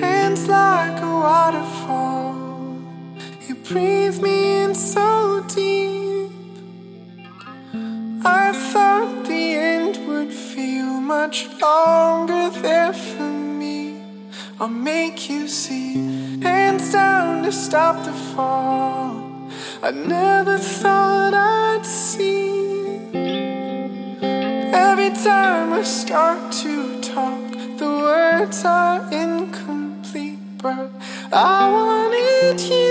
hands like a waterfall. You breathe me in so deep. I thought the end would feel much longer there for me. I'll make you see, hands down to stop the fall. I never thought I'd see. Every time I start to talk, the words are incomplete, I wanted you